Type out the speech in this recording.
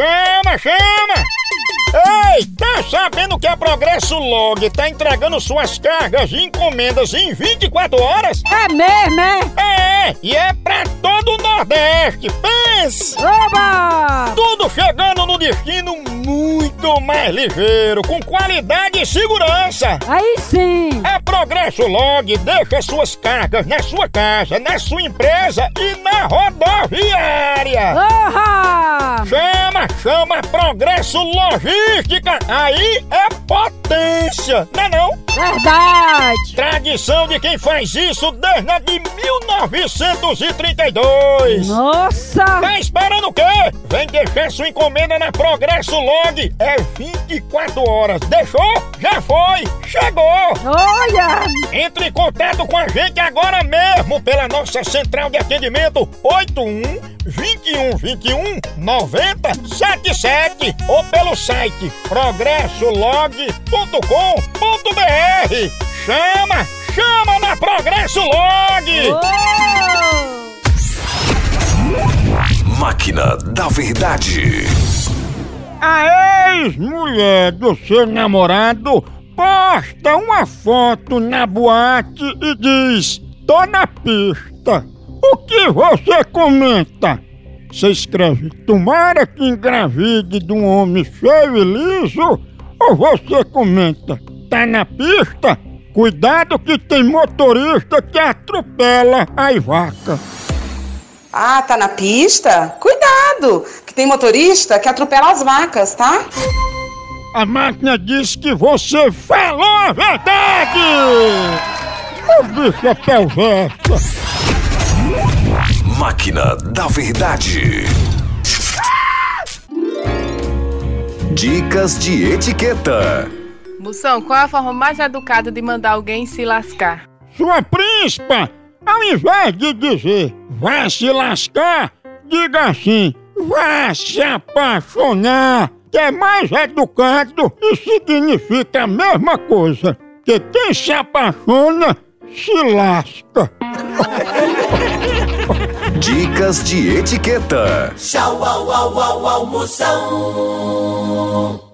chama, chama! Ei, tá sabendo que a Progresso Log tá entregando suas cargas e encomendas em 24 horas? É mesmo, é? É, e é pra todo o Nordeste, pense! Oba! Tudo chegando no destino muito mais ligeiro, com qualidade e segurança. Aí sim! A Progresso Log deixa suas cargas na sua casa, na sua empresa e na rodoviária. Oha! Chama, chama Progresso Logística. Aí é potência, não é não? Verdade! Tradição de quem faz isso desde a de 1932. Nossa! Tá esperando o quê? Vem deixar sua encomenda na Progresso Log. É 24 horas. Deixou? Já foi. Chegou. Olha! Entre em contato com a gente agora mesmo pela nossa central de atendimento 81 21 21 90 77 ou pelo site progressolog.com.br. Chama, chama na Progresso Log. Oh! Máquina da Verdade. A ex-mulher do seu namorado posta uma foto na boate e diz: Tô na pista. O que você comenta? Você escreve: Tomara que engravide de um homem feio e liso? Ou você comenta: Tá na pista? Cuidado que tem motorista que atropela as vacas. Ah, tá na pista? Cuidado, que tem motorista que atropela as vacas, tá? A máquina diz que você falou a verdade! Ô bicha perversa! Máquina da Verdade. Dicas de etiqueta. Moção, qual é a forma mais educada de mandar alguém se lascar? Sua príncipa, ao invés de dizer vá se lascar, diga assim, vá se apaixonar, que é mais educado e significa a mesma coisa. Que quem se apaixona se lasca. Dicas de etiqueta. Tchau, au, au, au, au, Moção.